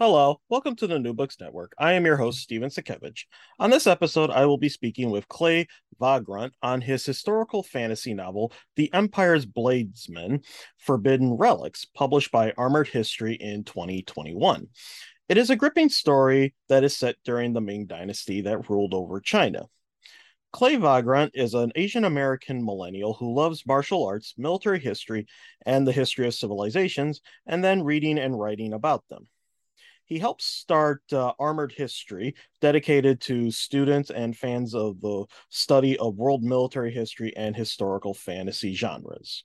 Hello, welcome to the New Books Network. I am your host, Steven Sakevich. On this episode, I will be speaking with Clay Vagrant on his historical fantasy novel, The Empire's Bladesmen Forbidden Relics, published by Armored History in 2021. It is a gripping story that is set during the Ming Dynasty that ruled over China. Clay Vagrant is an Asian American millennial who loves martial arts, military history, and the history of civilizations, and then reading and writing about them. He helped start uh, Armored History, dedicated to students and fans of the study of world military history and historical fantasy genres.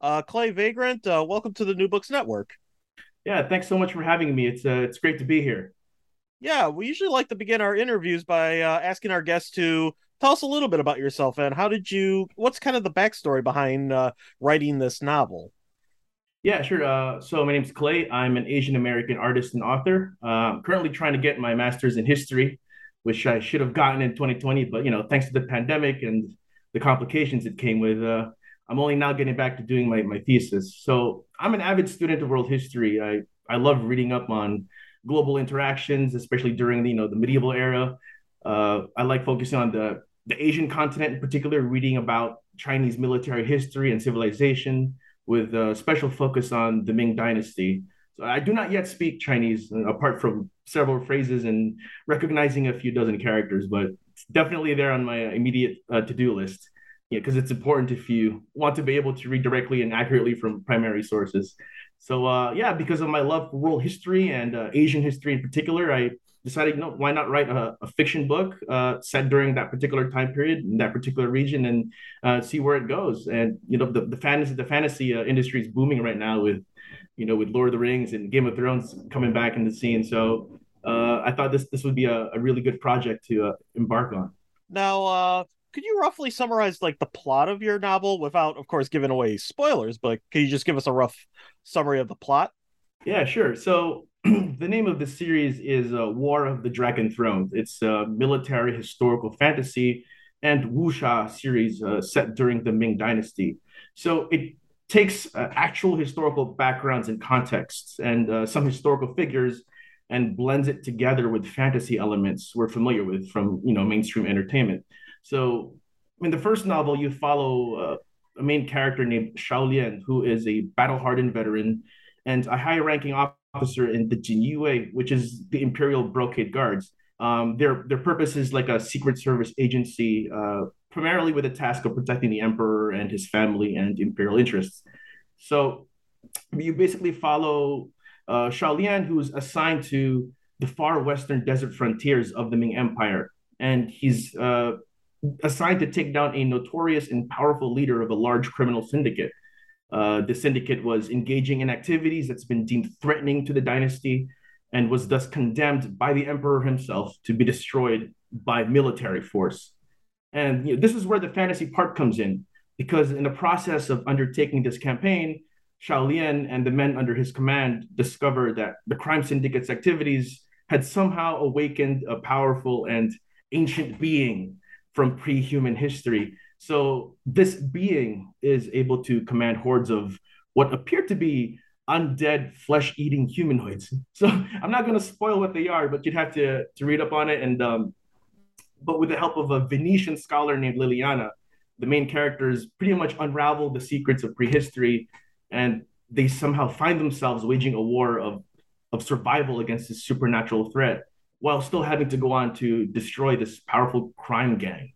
Uh, Clay Vagrant, uh, welcome to the New Books Network. Yeah, thanks so much for having me. It's uh, it's great to be here. Yeah, we usually like to begin our interviews by uh, asking our guests to tell us a little bit about yourself and how did you what's kind of the backstory behind uh, writing this novel yeah, sure. Uh, so my name's Clay. I'm an Asian American artist and author. Uh, I'm currently trying to get my master's in history, which I should have gotten in 2020, but you know, thanks to the pandemic and the complications it came with, uh, I'm only now getting back to doing my, my thesis. So I'm an avid student of world history. I, I love reading up on global interactions, especially during the, you know the medieval era. Uh, I like focusing on the the Asian continent in particular, reading about Chinese military history and civilization with a special focus on the Ming Dynasty. So I do not yet speak Chinese, uh, apart from several phrases and recognizing a few dozen characters, but it's definitely there on my immediate uh, to-do list. Yeah, because it's important if you want to be able to read directly and accurately from primary sources. So uh, yeah, because of my love for world history and uh, Asian history in particular, I decided, no, why not write a, a fiction book uh, set during that particular time period in that particular region and uh, see where it goes. And you know, the, the fantasy the fantasy uh, industry is booming right now with, you know, with Lord of the Rings and Game of Thrones coming back in the scene. So uh, I thought this this would be a, a really good project to uh, embark on. Now, uh, could you roughly summarize like the plot of your novel without, of course, giving away spoilers? But could you just give us a rough summary of the plot? Yeah, sure. So the name of the series is uh, War of the Dragon Thrones. It's a military historical fantasy and wuxia series uh, set during the Ming Dynasty. So it takes uh, actual historical backgrounds and contexts and uh, some historical figures and blends it together with fantasy elements we're familiar with from you know mainstream entertainment. So in the first novel, you follow uh, a main character named Shao Lian, who is a battle-hardened veteran and a high-ranking officer officer in the Jinyiwei, which is the Imperial Brocade Guards. Um, their their purpose is like a secret service agency, uh, primarily with the task of protecting the emperor and his family and imperial interests. So you basically follow uh, Lian, who's assigned to the far western desert frontiers of the Ming Empire, and he's uh, assigned to take down a notorious and powerful leader of a large criminal syndicate. Uh, the syndicate was engaging in activities that's been deemed threatening to the dynasty and was thus condemned by the emperor himself to be destroyed by military force. And you know, this is where the fantasy part comes in, because in the process of undertaking this campaign, Shao Lian and the men under his command discovered that the crime syndicate's activities had somehow awakened a powerful and ancient being from pre human history so this being is able to command hordes of what appear to be undead flesh-eating humanoids. So I'm not going to spoil what they are, but you'd have to to read up on it. And um, but with the help of a Venetian scholar named Liliana, the main characters pretty much unravel the secrets of prehistory, and they somehow find themselves waging a war of of survival against this supernatural threat, while still having to go on to destroy this powerful crime gang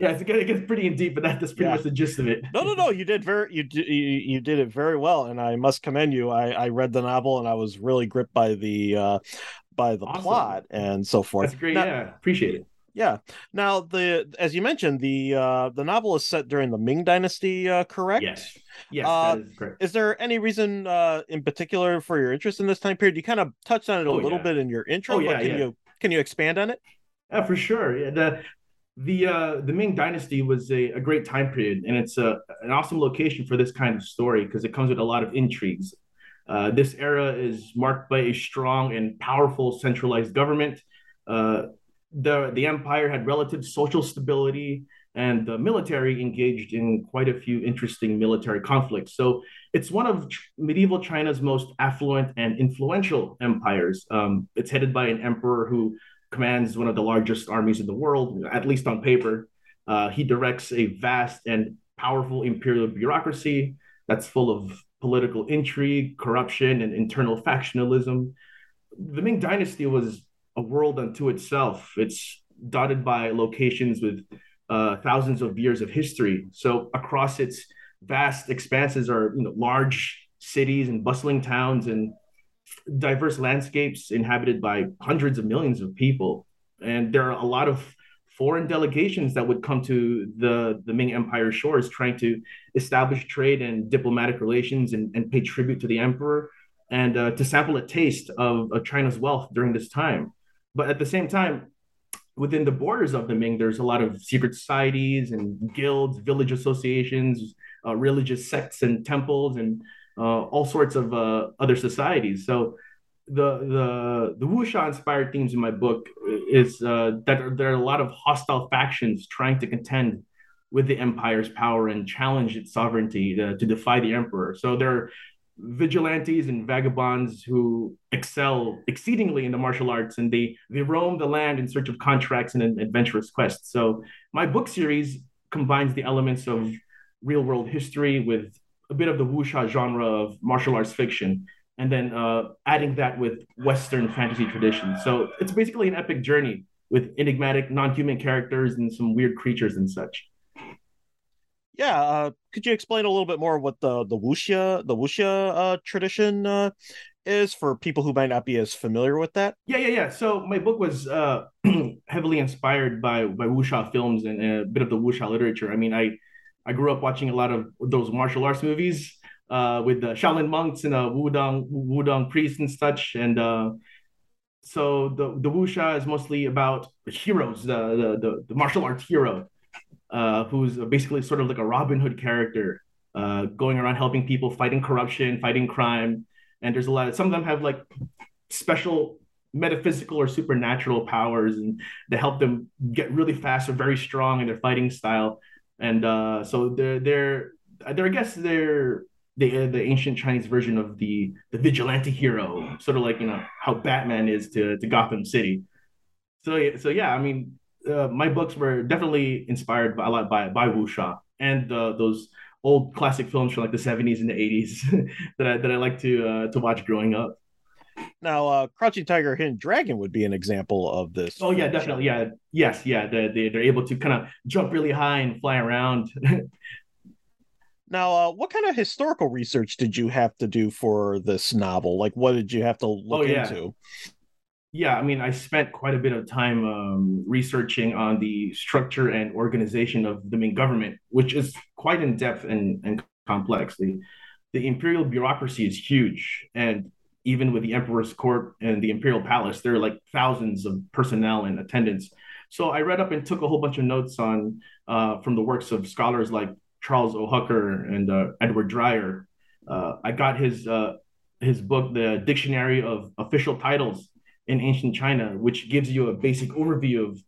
yeah, it gets pretty in deep, but that, that's pretty yeah. much the gist of it. No, no, no. You did very you did you, you did it very well, and I must commend you. I I read the novel and I was really gripped by the uh by the awesome. plot and so forth. That's great. Now, yeah, appreciate it. Yeah. Now the as you mentioned the uh the novel is set during the Ming Dynasty, uh, correct? Yes. Yes, Uh, that is correct. Is there any reason uh in particular for your interest in this time period? You kind of touched on it a Oh, little yeah. bit in your intro, Oh, but yeah, can yeah. you can you expand on it? Yeah, for sure. Yeah, the the uh, the Ming Dynasty was a, a great time period, and it's a, an awesome location for this kind of story because it comes with a lot of intrigues. Uh, this era is marked by a strong and powerful centralized government. Uh, the the empire had relative social stability, and the military engaged in quite a few interesting military conflicts. So it's one of ch- medieval China's most affluent and influential empires. Um, it's headed by an emperor who commands one of the largest armies in the world, at least on paper. Uh, he directs a vast and powerful imperial bureaucracy that's full of political intrigue, corruption, and internal factionalism. The Ming Dynasty was a world unto itself. It's dotted by locations with uh, thousands of years of history. So across its vast expanses are you know large cities and bustling towns and diverse landscapes inhabited by hundreds of millions of people. And there are a lot of foreign delegations that would come to the, the Ming Empire shores trying to establish trade and diplomatic relations and, and pay tribute to the emperor and uh, to sample a taste of, of China's wealth during this time. But at the same time, within the borders of the Ming, there's a lot of secret societies and guilds, village associations, uh, religious sects and temples, and all sorts of uh, other societies. So the the the wuxia inspired themes in my book is uh, that there are a lot of hostile factions trying to contend with the empire's power and challenge its sovereignty to, to defy the emperor. So there are vigilantes and vagabonds who excel exceedingly in the martial arts and they they roam the land in search of contracts and adventurous quests. So my book series combines the elements of real world history with a bit of the wuxia genre of martial arts fiction and then uh, adding that with Western fantasy traditions. So it's basically an epic journey with enigmatic, non-human characters and some weird creatures and such. Yeah, uh, could you explain a little bit more what the the wuxia the wuxia uh, tradition uh, is for people who might not be as familiar with that? Yeah, yeah, yeah. So my book was uh, heavily inspired by by wuxia films and a bit of the wuxia literature. I mean, I I grew up watching a lot of those martial arts movies uh, with the Shaolin monks and uh, Wudang Wudang priests and such. And uh, so the the wuxia is mostly about heroes, the the the, the martial arts hero, uh, who's basically sort of like a Robin Hood character, uh, going around helping people, fighting corruption, fighting crime. And there's a lot. Of, some of them have like special metaphysical or supernatural powers, and they help them get really fast or very strong in their fighting style. And uh, so they're they're they're I guess they're the the ancient Chinese version of the the vigilante hero, sort of like you know how Batman is to to Gotham City. So so yeah, I mean, uh, my books were definitely inspired by a lot by by wuxia and uh, those old classic films from like the seventies and the eighties that I that I like to uh, to watch growing up. Now, uh, Crouching Tiger, Hidden Dragon would be an example of this. Oh yeah, definitely. Yeah, yes, yeah. They they they're able to kind of jump really high and fly around. Now, uh, what kind of historical research did you have to do for this novel? Like, what did you have to look Oh, yeah. into? yeah, I mean, I spent quite a bit of time um, researching on the structure and organization of the Ming government, which is quite in depth and, and complex. The, the imperial bureaucracy is huge. And even with the emperor's court and the imperial palace, there are like thousands of personnel and attendants. So I read up and took a whole bunch of notes on uh, from the works of scholars like Charles O. Hucker and uh, Edward Dreyer. Uh, I got his uh, his book, The Dictionary of Official Titles in Ancient China, which gives you a basic overview of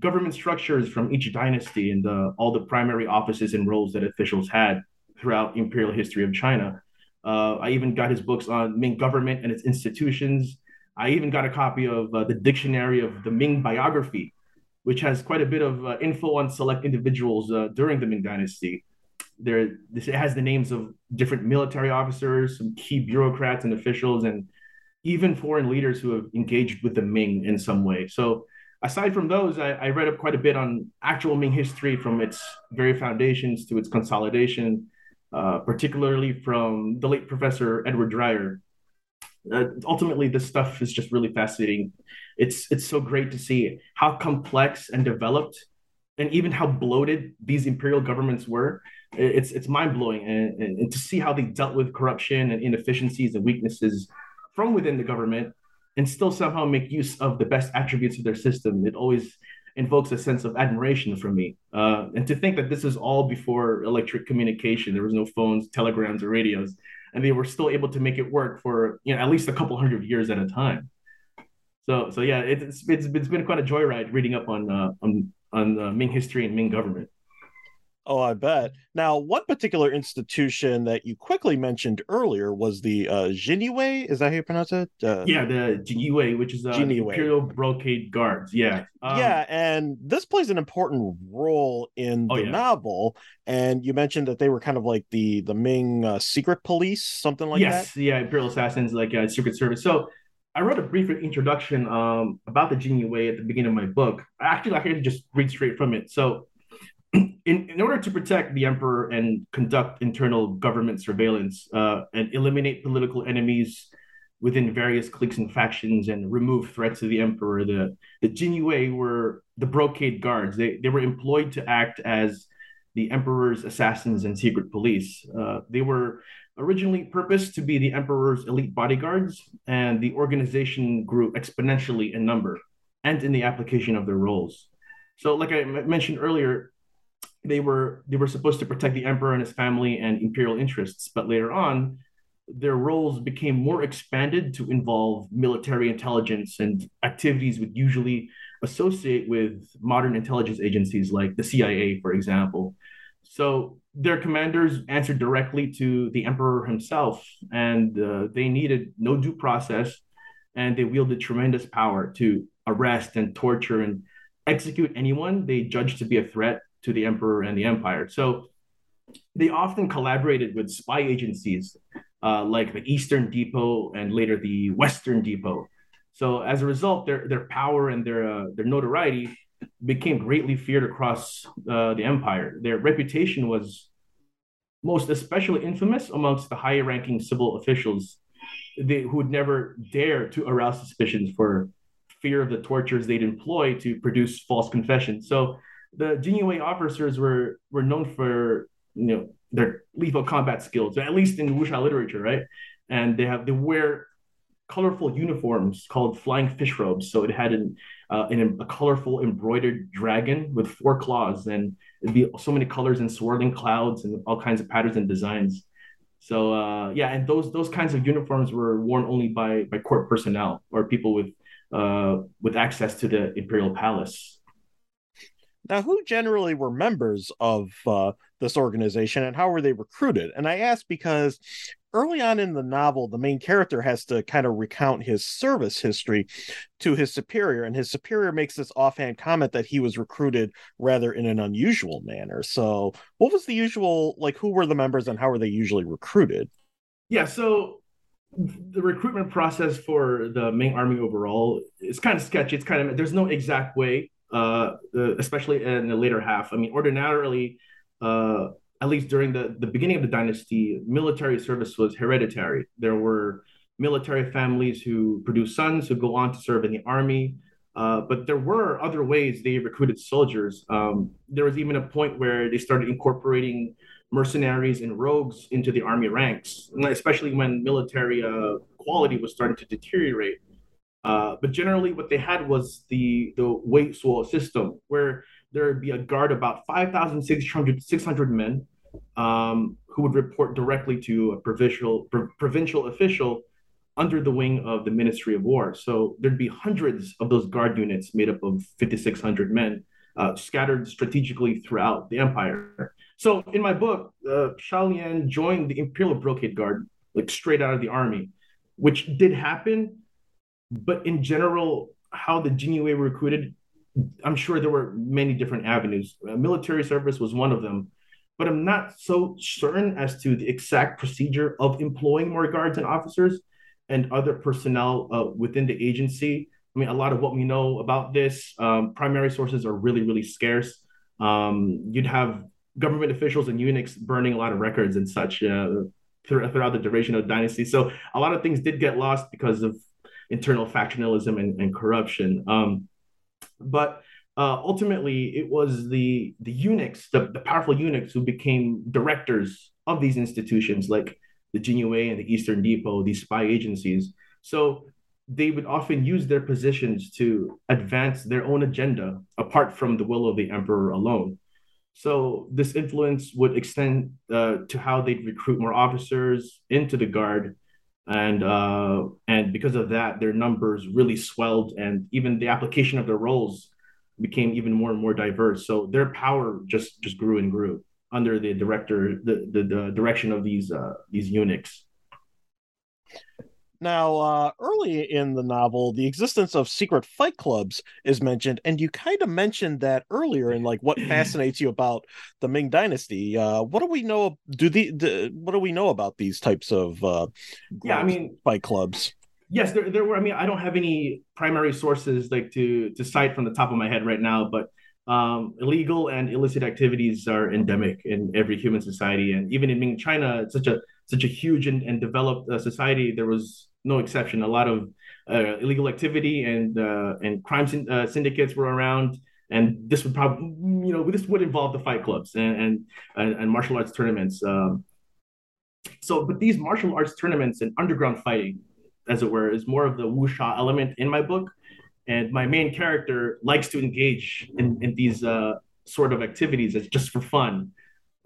government structures from each dynasty and uh, all the primary offices and roles that officials had throughout imperial history of China. Uh, I even got his books on Ming government and its institutions. I even got a copy of uh, the Dictionary of the Ming Biography, which has quite a bit of uh, info on select individuals uh, during the Ming Dynasty. There, this it has the names of different military officers, some key bureaucrats and officials, and even foreign leaders who have engaged with the Ming in some way. So, aside from those, I, I read up quite a bit on actual Ming history from its very foundations to its consolidation, uh, particularly from the late Professor Edward Dreyer. Uh, ultimately, this stuff is just really fascinating. It's it's so great to see how complex and developed, and even how bloated these imperial governments were. It's it's mind blowing, and, and, and to see how they dealt with corruption and inefficiencies and weaknesses from within the government, and still somehow make use of the best attributes of their system. It always invokes a sense of admiration from me. Uh, and to think that this is all before electric communication, there was no phones, telegrams, or radios, and they were still able to make it work for you know at least a couple hundred years at a time. So so yeah, it's it's, it's been quite a joyride reading up on uh, on on uh, Ming history and Ming government. Oh, I bet. Now, one particular institution that you quickly mentioned earlier was the uh, Jinyiwei. Is that how you pronounce it? Uh, yeah, the Jinyiwei, which is uh, the Imperial Brocade Guards. Yeah. Um, yeah, and this plays an important role in oh, the oh, yeah. novel. And you mentioned that they were kind of like the the Ming uh, secret police, something like yes, that. Yes, yeah, Imperial assassins, like uh, Secret Service. So I wrote a brief introduction um, about the Jinyiwei at the beginning of my book. Actually, I can just read straight from it. So in, in order to protect the emperor and conduct internal government surveillance uh, and eliminate political enemies within various cliques and factions and remove threats to the emperor, the, the Jinyiwei were the brocade guards. They, they were employed to act as the emperor's assassins and secret police. Uh, they were originally purposed to be the emperor's elite bodyguards, and the organization grew exponentially in number and in the application of their roles. So, like I mentioned earlier, they were they were supposed to protect the emperor and his family and imperial interests, but later on, their roles became more expanded to involve military intelligence and activities would usually associate with modern intelligence agencies like the CIA, for example. So their commanders answered directly to the emperor himself, and uh, they needed no due process, and they wielded tremendous power to arrest and torture and execute anyone they judged to be a threat to the emperor and the empire. So they often collaborated with spy agencies uh, like the Eastern Depot and later the Western Depot. So as a result, their their power and their uh, their notoriety became greatly feared across uh, the empire. Their reputation was most especially infamous amongst the higher ranking civil officials they, who would never dare to arouse suspicions for fear of the tortures they'd employ to produce false confessions. So the Jinyiwei officers were were known for you know their lethal combat skills, at least in wuxia literature, right? And they have they wear colorful uniforms called flying fish robes. So it had an, uh, an, a colorful embroidered dragon with four claws, and it'd be so many colors and swirling clouds and all kinds of patterns and designs. So uh, yeah, and those those kinds of uniforms were worn only by by court personnel or people with uh, with access to the imperial palace. Now, who generally were members of uh, this organization and how were they recruited? And I ask because early on in the novel, the main character has to kind of recount his service history to his superior, and his superior makes this offhand comment that he was recruited rather in an unusual manner. So, what was the usual, like, who were the members and how were they usually recruited? Yeah, so the recruitment process for the main army overall is kind of sketchy. It's kind of there's no exact way uh, especially in the later half. I mean, ordinarily, uh, at least during the, the beginning of the dynasty, military service was hereditary. There were military families who produced sons who go on to serve in the army. Uh, but there were other ways they recruited soldiers. Um, there was even a point where they started incorporating mercenaries and rogues into the army ranks, especially when military uh, quality was starting to deteriorate. Uh, but generally, what they had was the the Wei Suo system, where there would be a guard about 5,600 600 men um, who would report directly to a provincial provincial official under the wing of the Ministry of War. So there'd be hundreds of those guard units made up of 5,600 men uh, scattered strategically throughout the empire. So in my book, uh, joined the Imperial Brocade Guard, like straight out of the army, which did happen but in general, how the Jinyiwei were recruited, I'm sure there were many different avenues. Uh, military service was one of them, but I'm not so certain as to the exact procedure of employing more guards and officers and other personnel uh, within the agency. I mean, a lot of what we know about this, um, primary sources are really, really scarce. Um, you'd have government officials and eunuchs burning a lot of records and such. Uh, throughout the duration of the dynasty. So a lot of things did get lost because of internal factionalism and, and corruption. Um, but uh, ultimately, it was the the eunuchs, the, the powerful eunuchs, who became directors of these institutions, like the Jinyiwei and the Eastern Depot, these spy agencies. So they would often use their positions to advance their own agenda apart from the will of the emperor alone. So this influence would extend uh, to how they'd recruit more officers into the guard, and uh, and because of that, their numbers really swelled, and even the application of their roles became even more and more diverse. So their power just just grew and grew under the director the the, the direction of these uh, these eunuchs. Now, uh, early in the novel, the existence of secret fight clubs is mentioned, and you kind of mentioned that earlier in like what fascinates you about the Ming Dynasty. Uh, what do we know? Do the, the what do we know about these types of uh, yeah? I mean, fight clubs. Yes, there, there were. I mean, I don't have any primary sources like to to cite from the top of my head right now, but um, illegal and illicit activities are endemic in every human society, and even in Ming China, it's such a such a huge and, and developed uh, society. There was no exception. A lot of uh, illegal activity and uh, and crime uh, syndicates were around, and this would probably you know this would involve the fight clubs and and, and martial arts tournaments. Um, so, but these martial arts tournaments and underground fighting, as it were, is more of the wuxia element in my book and my main character likes to engage in, in these uh, sort of activities as just for fun.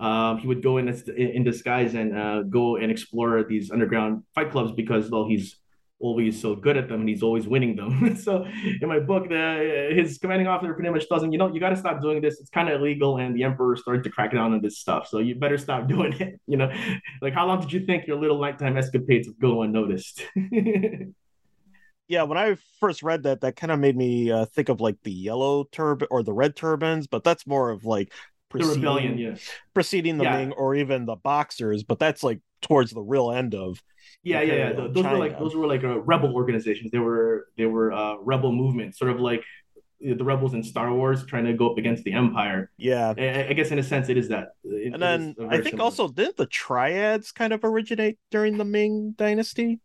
Um, he would go in in disguise and uh, go and explore these underground fight clubs because well he's always so good at them and he's always winning them. so in my book, the, his commanding officer pretty much tells him, you know, you got to stop doing this. It's kind of illegal, and the emperor started to crack down on this stuff. So you better stop doing it. You know, like how long did you think your little nighttime escapades would go unnoticed? yeah, when I first read that, that kind of made me uh, think of like the yellow turban or the red turbans, but that's more of like preceding, the rebellion, yeah, preceding the yeah. Ming or even the boxers, but that's like towards the real end of. Yeah, yeah, yeah. Those China. were like those were like uh, rebel organizations. They were they were uh, rebel movements, sort of like the rebels in Star Wars trying to go up against the Empire. Yeah, I, I guess in a sense it is that. It, and then I think similar. also didn't the triads kind of originate during the Ming Dynasty?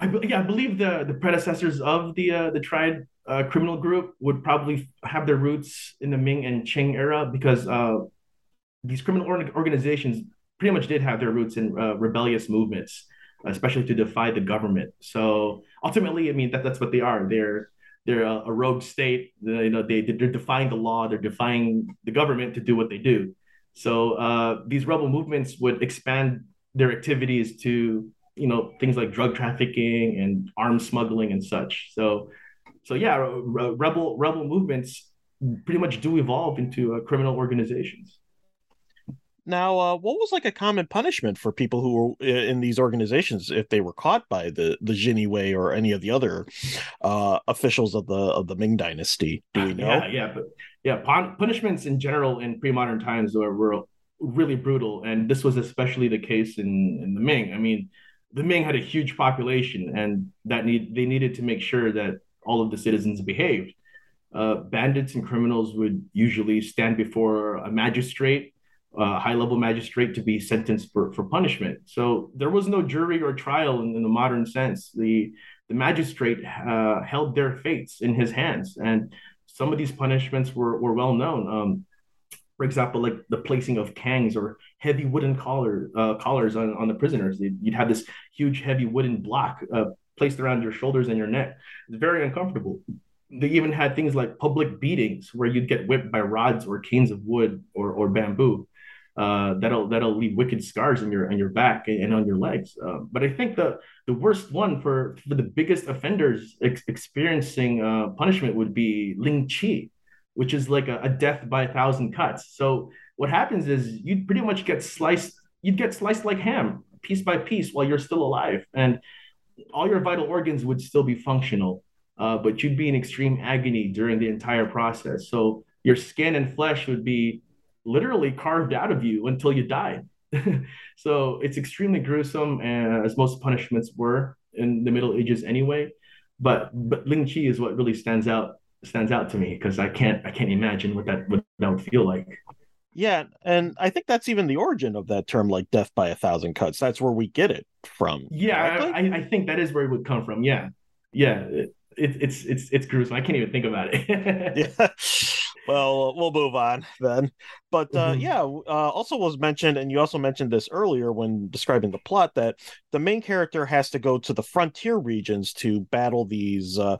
I, yeah, I believe the the predecessors of the uh, the triad uh, criminal group would probably have their roots in the Ming and Qing era because uh, these criminal organizations pretty much did have their roots in uh, rebellious movements, especially to defy the government. So ultimately, I mean that that's what they are. They're they're a, a rogue state. You know, they they're defying the law. They're defying the government to do what they do. So uh, these rebel movements would expand their activities to you know things like drug trafficking and arms smuggling and such. So so yeah, rebel rebel movements pretty much do evolve into uh, criminal organizations. Now, uh, what was like a common punishment for people who were in these organizations if they were caught by the the Jinyiwei or any of the other uh, officials of the of the Ming Dynasty? Do we know? Yeah, yeah, but yeah, pun- punishments in general in pre modern times were, were really brutal, and this was especially the case in in the Ming. I mean, the Ming had a huge population, and that need they needed to make sure that all of the citizens behaved. Uh, bandits and criminals would usually stand before a magistrate, a high level magistrate, to be sentenced for, for punishment. So there was no jury or trial in, in the modern sense. The the magistrate uh, held their fates in his hands, and some of these punishments were, were well known. Um, for example, like the placing of kangs or heavy wooden collar uh, collars on, on the prisoners. You'd have this huge, heavy wooden block uh, placed around your shoulders and your neck. It's very uncomfortable. They even had things like public beatings where you'd get whipped by rods or canes of wood or, or bamboo. Uh, that'll that'll leave wicked scars in your on your back and on your legs. Uh, but I think the the worst one for for the biggest offenders ex- experiencing uh, punishment would be Ling Chi, which is like a, a death by a thousand cuts. So what happens is you'd pretty much get sliced, you'd get sliced like ham, piece by piece, while you're still alive, and all your vital organs would still be functional, uh, but you'd be in extreme agony during the entire process. So your skin and flesh would be literally carved out of you until you died. so it's extremely gruesome, uh, as most punishments were in the Middle Ages anyway. But but Ling Chi is what really stands out stands out to me because I can't I can't imagine what that what that would feel like. Yeah, and I think that's even the origin of that term, like "death by a thousand cuts." That's where we get it from. Yeah, I, I, think that is where it would come from. Yeah, yeah, it, it, it's it's it's gruesome. I can't even think about it. yeah. Well, we'll move on then. But uh, mm-hmm. yeah, uh, also was mentioned, and you also mentioned this earlier when describing the plot that the main character has to go to the frontier regions to battle these uh,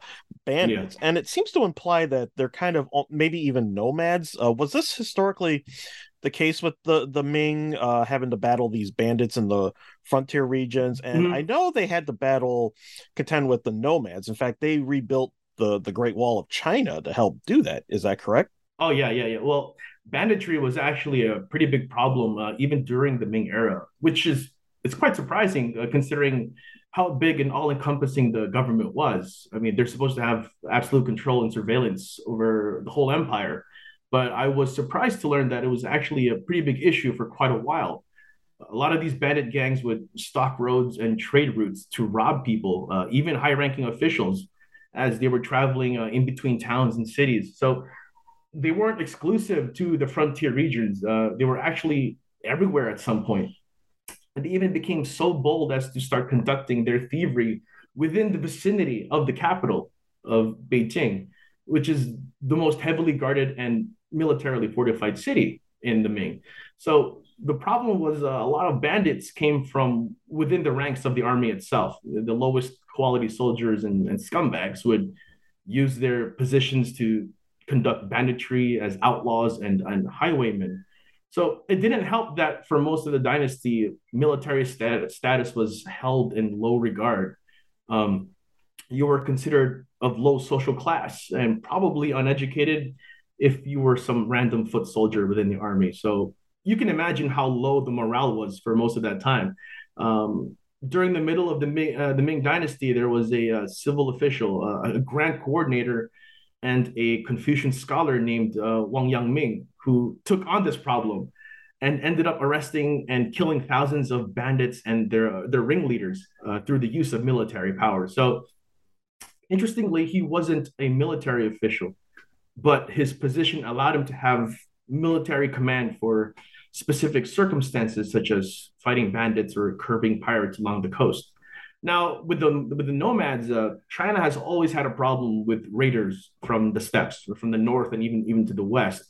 bandits, yeah. and it seems to imply that they're kind of maybe even nomads. Uh, was this historically the case with the the Ming uh, having to battle these bandits in the frontier regions? And mm-hmm. I know they had to battle contend with the nomads. In fact, they rebuilt the the Great Wall of China to help do that. Is that correct? Oh yeah, yeah, yeah. Well, banditry was actually a pretty big problem uh, even during the Ming era, which is it's quite surprising uh, considering how big and all encompassing the government was. I mean, they're supposed to have absolute control and surveillance over the whole empire. But I was surprised to learn that it was actually a pretty big issue for quite a while. A lot of these bandit gangs would stock roads and trade routes to rob people, uh, even high ranking officials, as they were traveling uh, in between towns and cities. So they weren't exclusive to the frontier regions, uh, they were actually everywhere at some point. And they even became so bold as to start conducting their thievery within the vicinity of the capital of Beijing, which is the most heavily guarded and militarily fortified city in the Ming. So the problem was uh, a lot of bandits came from within the ranks of the army itself. The lowest quality soldiers and, and scumbags would use their positions to conduct banditry as outlaws and, and highwaymen. So it didn't help that for most of the dynasty, military status, status was held in low regard. Um, you were considered of low social class and probably uneducated if you were some random foot soldier within the army. So you can imagine how low the morale was for most of that time. Um, during the middle of the Ming, uh, the Ming Dynasty, there was a, uh, civil official, uh, a grand coordinator, and a Confucian scholar named uh, Wang Yangming who took on this problem and ended up arresting and killing thousands of bandits and their their ringleaders uh, through the use of military power. So, interestingly, he wasn't a military official, but his position allowed him to have military command for specific circumstances such as fighting bandits or curbing pirates along the coast. Now, with the with the nomads, uh, China has always had a problem with raiders from the steppes, from the north, and even even to the west.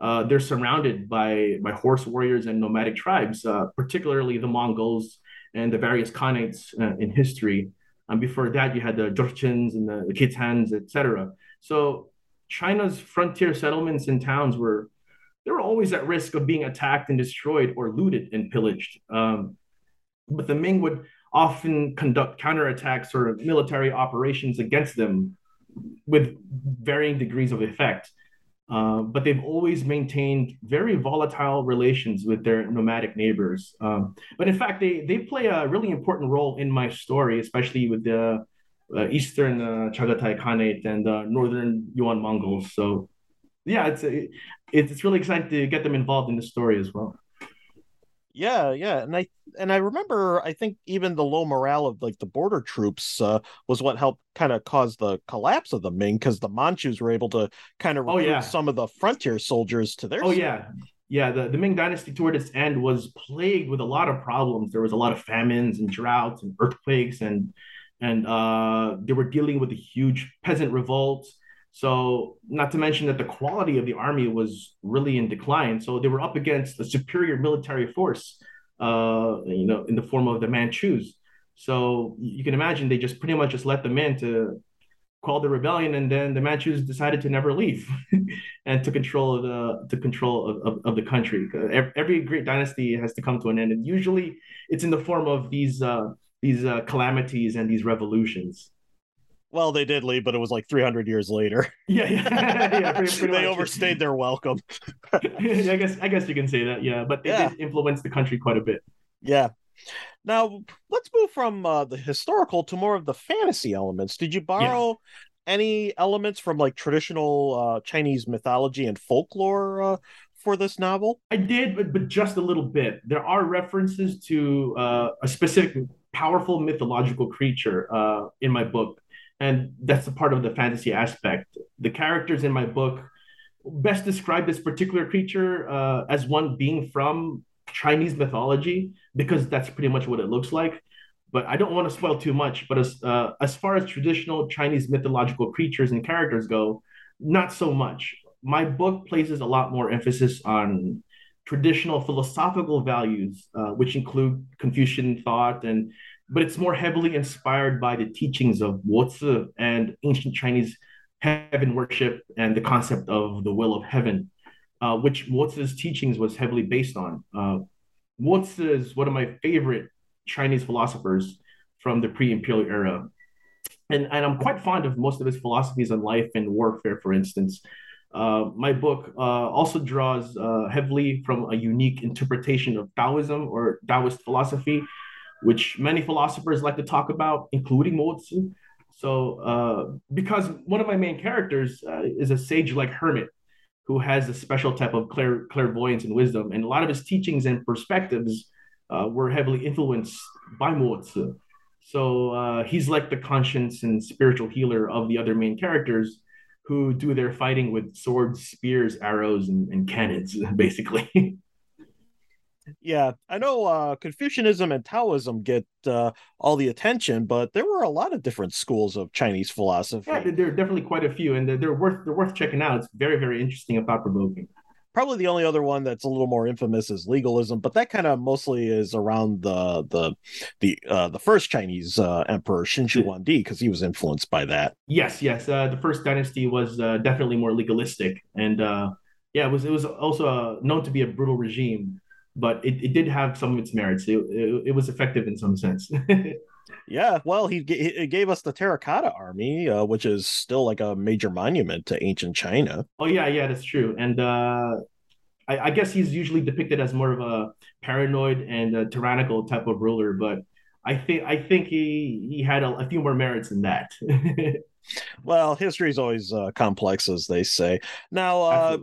Uh, they're surrounded by by horse warriors and nomadic tribes, uh, particularly the Mongols and the various khanates uh, in history. And before that, you had the Jurchens and the, the Khitans, etc. So China's frontier settlements and towns were they were always at risk of being attacked and destroyed or looted and pillaged. Um, but the Ming would often conduct counterattacks or military operations against them with varying degrees of effect. Uh, but they've always maintained very volatile relations with their nomadic neighbors. Um, but in fact, they they play a really important role in my story, especially with the uh, Eastern uh, Chagatai Khanate and uh, Northern Yuan Mongols. So yeah, it's it, it's really exciting to get them involved in the story as well. Yeah, yeah, and I and I remember I think even the low morale of like the border troops uh, was what helped kind of cause the collapse of the Ming because the Manchus were able to kind of recruit oh, yeah. some of the frontier soldiers to their. Oh side. yeah, yeah. The the Ming Dynasty toward its end was plagued with a lot of problems. There was a lot of famines and droughts and earthquakes and and uh, they were dealing with a huge peasant revolt so, not to mention that the quality of the army was really in decline. So, they were up against a superior military force, uh, you know, in the form of the Manchus. So, you can imagine they just pretty much just let them in to quell the rebellion, and then the Manchus decided to never leave and to control the to control of, of, of, the country. Every great dynasty has to come to an end, and usually it's in the form of these uh, these uh, calamities and these revolutions well, they did leave, but it was like 300 years later. Yeah, yeah, yeah pretty, pretty they much. overstayed their welcome. I guess I guess you can say that. Yeah, but they yeah. did influence the country quite a bit. Yeah. Now let's move from uh, the historical to more of the fantasy elements. Did you borrow yeah. any elements from like traditional uh, Chinese mythology and folklore uh, for this novel? I did, but, but just a little bit. There are references to uh, a specific powerful mythological creature uh, in my book and that's a part of the fantasy aspect. The characters in my book best describe this particular creature uh, as one being from Chinese mythology because that's pretty much what it looks like. But I don't want to spoil too much. But as uh, as far as traditional Chinese mythological creatures and characters go, not so much. My book places a lot more emphasis on traditional philosophical values, uh, which include Confucian thought and but it's more heavily inspired by the teachings of Wu and ancient Chinese heaven worship and the concept of the will of heaven, uh, which Wu's teachings was heavily based on. Uh, Wu is one of my favorite Chinese philosophers from the pre-imperial era. And, and I'm quite fond of most of his philosophies on life and warfare, for instance. Uh, my book uh, also draws uh, heavily from a unique interpretation of Taoism or Taoist philosophy, which many philosophers like to talk about, including Mo Tzu. So, uh, because one of my main characters uh, is a sage-like hermit who has a special type of clair- clairvoyance and wisdom, and a lot of his teachings and perspectives uh, were heavily influenced by Mo Tzu. So uh, he's like the conscience and spiritual healer of the other main characters who do their fighting with swords, spears, arrows, and, and cannons, basically. Yeah, I know uh, Confucianism and Taoism get uh, all the attention, but there were a lot of different schools of Chinese philosophy. Yeah, there are definitely quite a few, and they're, they're worth they're worth checking out. It's very very interesting and thought provoking. Probably the only other one that's a little more infamous is legalism, but that kind of mostly is around the the the uh, the first Chinese uh, emperor Qin Shi Huangdi because he was influenced by that. Yes, yes, uh, the first dynasty was uh, definitely more legalistic, and uh, yeah, it was it was also uh, known to be a brutal regime but it, it did have some of its merits. It, it, it was effective in some sense. yeah, well, he, he gave us the Terracotta Army, uh, which is still like a major monument to ancient China. Oh yeah, yeah, that's true. And uh, I, I, guess he's usually depicted as more of a paranoid and a tyrannical type of ruler, but I think I think he he had a, a few more merits than that. well, history is always uh, complex, as they say. Now, uh,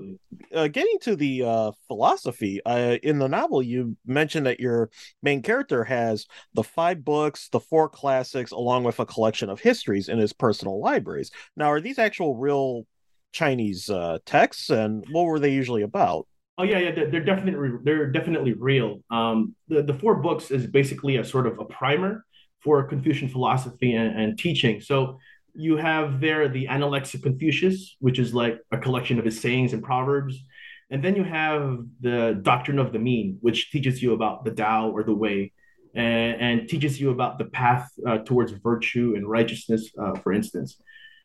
uh, getting to the uh, philosophy, uh, in the novel, you mentioned that your main character has the five books, the four classics, along with a collection of histories in his personal libraries. Now, are these actual real Chinese uh, texts, and what were they usually about? Oh yeah, yeah, they're, they're definitely they're definitely real. Um, the the four books is basically a sort of a primer for Confucian philosophy and, and teaching. So you have there the Analects of Confucius, which is like a collection of his sayings and proverbs. And then you have the Doctrine of the Mean, which teaches you about the Tao or the way and, and teaches you about the path uh, towards virtue and righteousness, uh, for instance.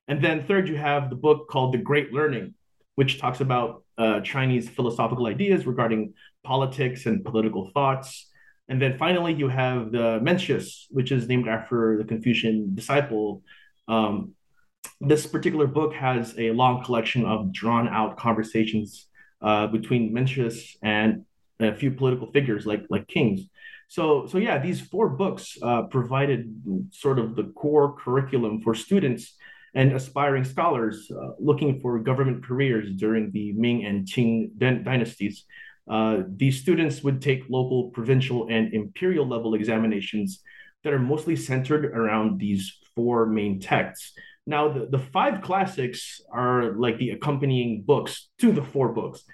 And then third, you have the book called The Great Learning, which talks about uh, Chinese philosophical ideas regarding politics and political thoughts. And then finally, you have the Mencius, which is named after the Confucian disciple um, this particular book has a long collection of drawn out conversations uh, between Mencius and a few political figures like like kings. So so yeah, these four books uh, provided sort of the core curriculum for students and aspiring scholars uh, looking for government careers during the Ming and Qing dynasties. Uh, these students would take local, provincial, and imperial level examinations that are mostly centered around these four main texts. Now, the, the five classics are like the accompanying books to the four books.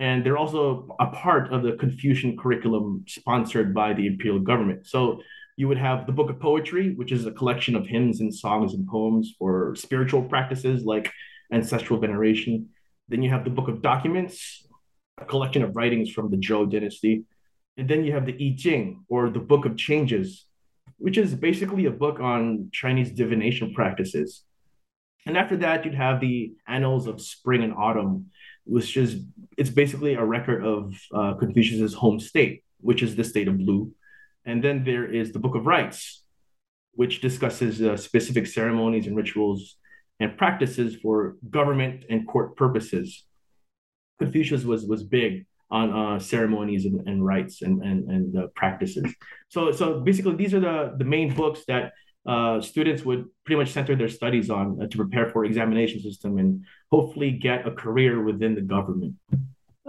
And they're also a part of the Confucian curriculum sponsored by the imperial government. So you would have the Book of Poetry, which is a collection of hymns and songs and poems for spiritual practices like ancestral veneration. Then you have the Book of Documents, a collection of writings from the Zhou dynasty. And then you have the I Ching, or the Book of Changes, which is basically a book on Chinese divination practices. And after that, you'd have the Annals of Spring and Autumn, which is it's basically a record of uh, Confucius's home state, which is the state of Lu. And then there is the Book of Rites, which discusses uh, specific ceremonies and rituals and practices for government and court purposes. Confucius was was big on uh, ceremonies and, and rites and and, and uh, practices. So so basically, these are the the main books that uh, students would pretty much center their studies on uh, to prepare for examination system and hopefully get a career within the government.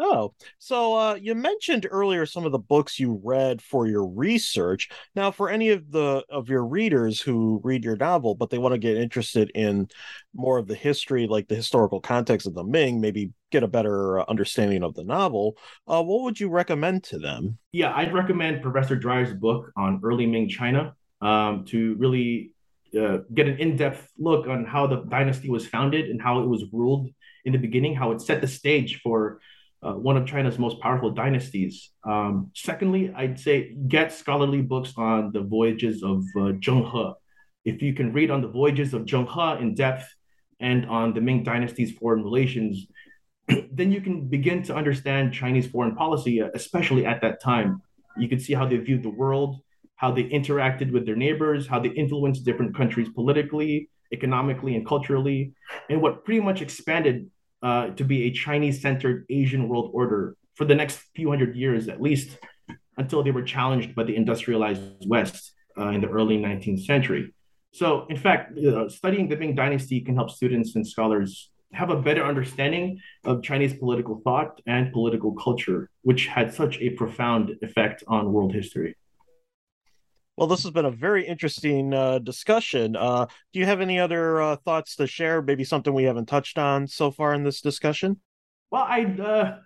Oh, so uh, you mentioned earlier some of the books you read for your research. Now, for any of the of your readers who read your novel, but they want to get interested in more of the history, like the historical context of the Ming, maybe get a better uh, understanding of the novel, uh, what would you recommend to them? Yeah, I'd recommend Professor Dreyer's book on early Ming China um, to really uh, get an in-depth look on how the dynasty was founded and how it was ruled in the beginning, how it set the stage for uh, one of China's most powerful dynasties. Um, secondly, I'd say get scholarly books on the voyages of uh, Zheng He. If you can read on the voyages of Zheng He in depth and on the Ming dynasty's foreign relations, then you can begin to understand Chinese foreign policy, uh, especially at that time. You can see how they viewed the world, how they interacted with their neighbors, how they influenced different countries politically, economically, and culturally, and what pretty much expanded uh, to be a Chinese centered Asian world order for the next few hundred years, at least until they were challenged by the industrialized West uh, in the early 19th century. So, in fact, uh, studying the Ming Dynasty can help students and scholars have a better understanding of Chinese political thought and political culture, which had such a profound effect on world history. Well, this has been a very interesting uh, discussion. Uh, do you have any other uh, thoughts to share? Maybe something we haven't touched on so far in this discussion? Well, I'd uh,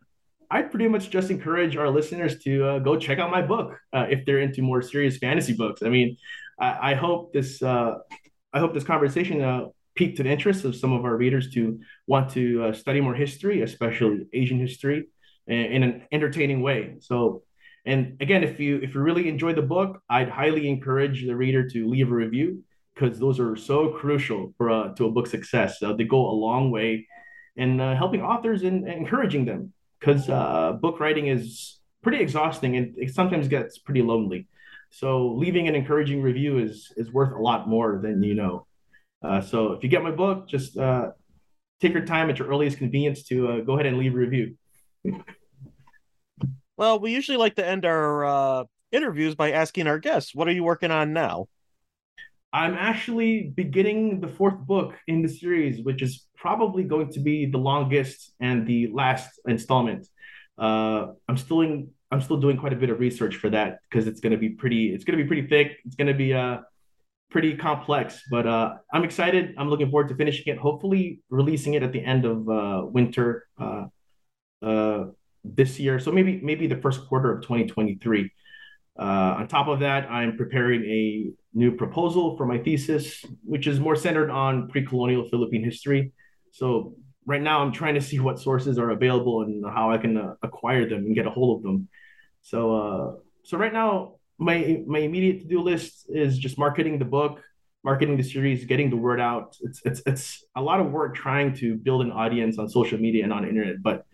I'd pretty much just encourage our listeners to uh, go check out my book uh, if they're into more serious fantasy books. I mean, I, I hope this I hope this conversation piqued an interest of some of our readers to want to study more history, especially Asian history, in, in an entertaining way. So and again, if you if you really enjoy the book, I'd highly encourage the reader to leave a review because those are so crucial for uh, to a book success. Uh, they go a long way in uh, helping authors and, encouraging them because uh, book writing is pretty exhausting and it sometimes gets pretty lonely. So leaving an encouraging review is is worth a lot more than you know. Uh, so if you get my book, just uh, take your time at your earliest convenience to go ahead and leave a review. Well, we usually like to end our uh, interviews by asking our guests, "What are you working on now?" I'm actually beginning the fourth book in the series, which is probably going to be the longest and the last installment. Uh, I'm still in, I'm still doing quite a bit of research for that because it's going to be pretty. It's going to be pretty thick. It's going to be uh, pretty complex, but uh, I'm excited. I'm looking forward to finishing it. Hopefully, releasing it at the end of uh, winter. Uh, uh, this year. So maybe maybe the first quarter of 2023. Uh, on top of that, I'm preparing a new proposal for my thesis, which is more centered on pre-colonial Philippine history. So right now, I'm trying to see what sources are available and how I can uh, acquire them and get a hold of them. So uh, so right now, my my immediate to-do list is just marketing the book, marketing the series, getting the word out. It's it's it's a lot of work trying to build an audience on social media and on the internet, but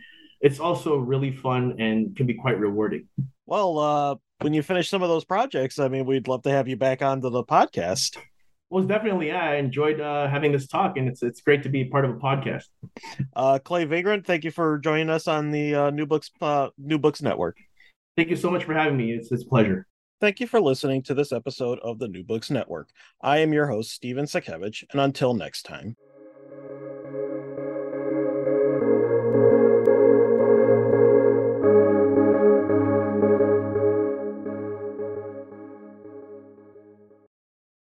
it's also really fun and can be quite rewarding. Well, uh, when you finish some of those projects, I mean, we'd love to have you back onto the podcast. Well, definitely, yeah. I enjoyed uh, having this talk, and it's it's great to be part of a podcast. Uh, Clay Vagrant, thank you for joining us on the uh, New Books uh, New Books Network. Thank you so much for having me. It's it's a pleasure. Thank you for listening to this episode of the New Books Network. I am your host, Steven Sakevich, and until next time.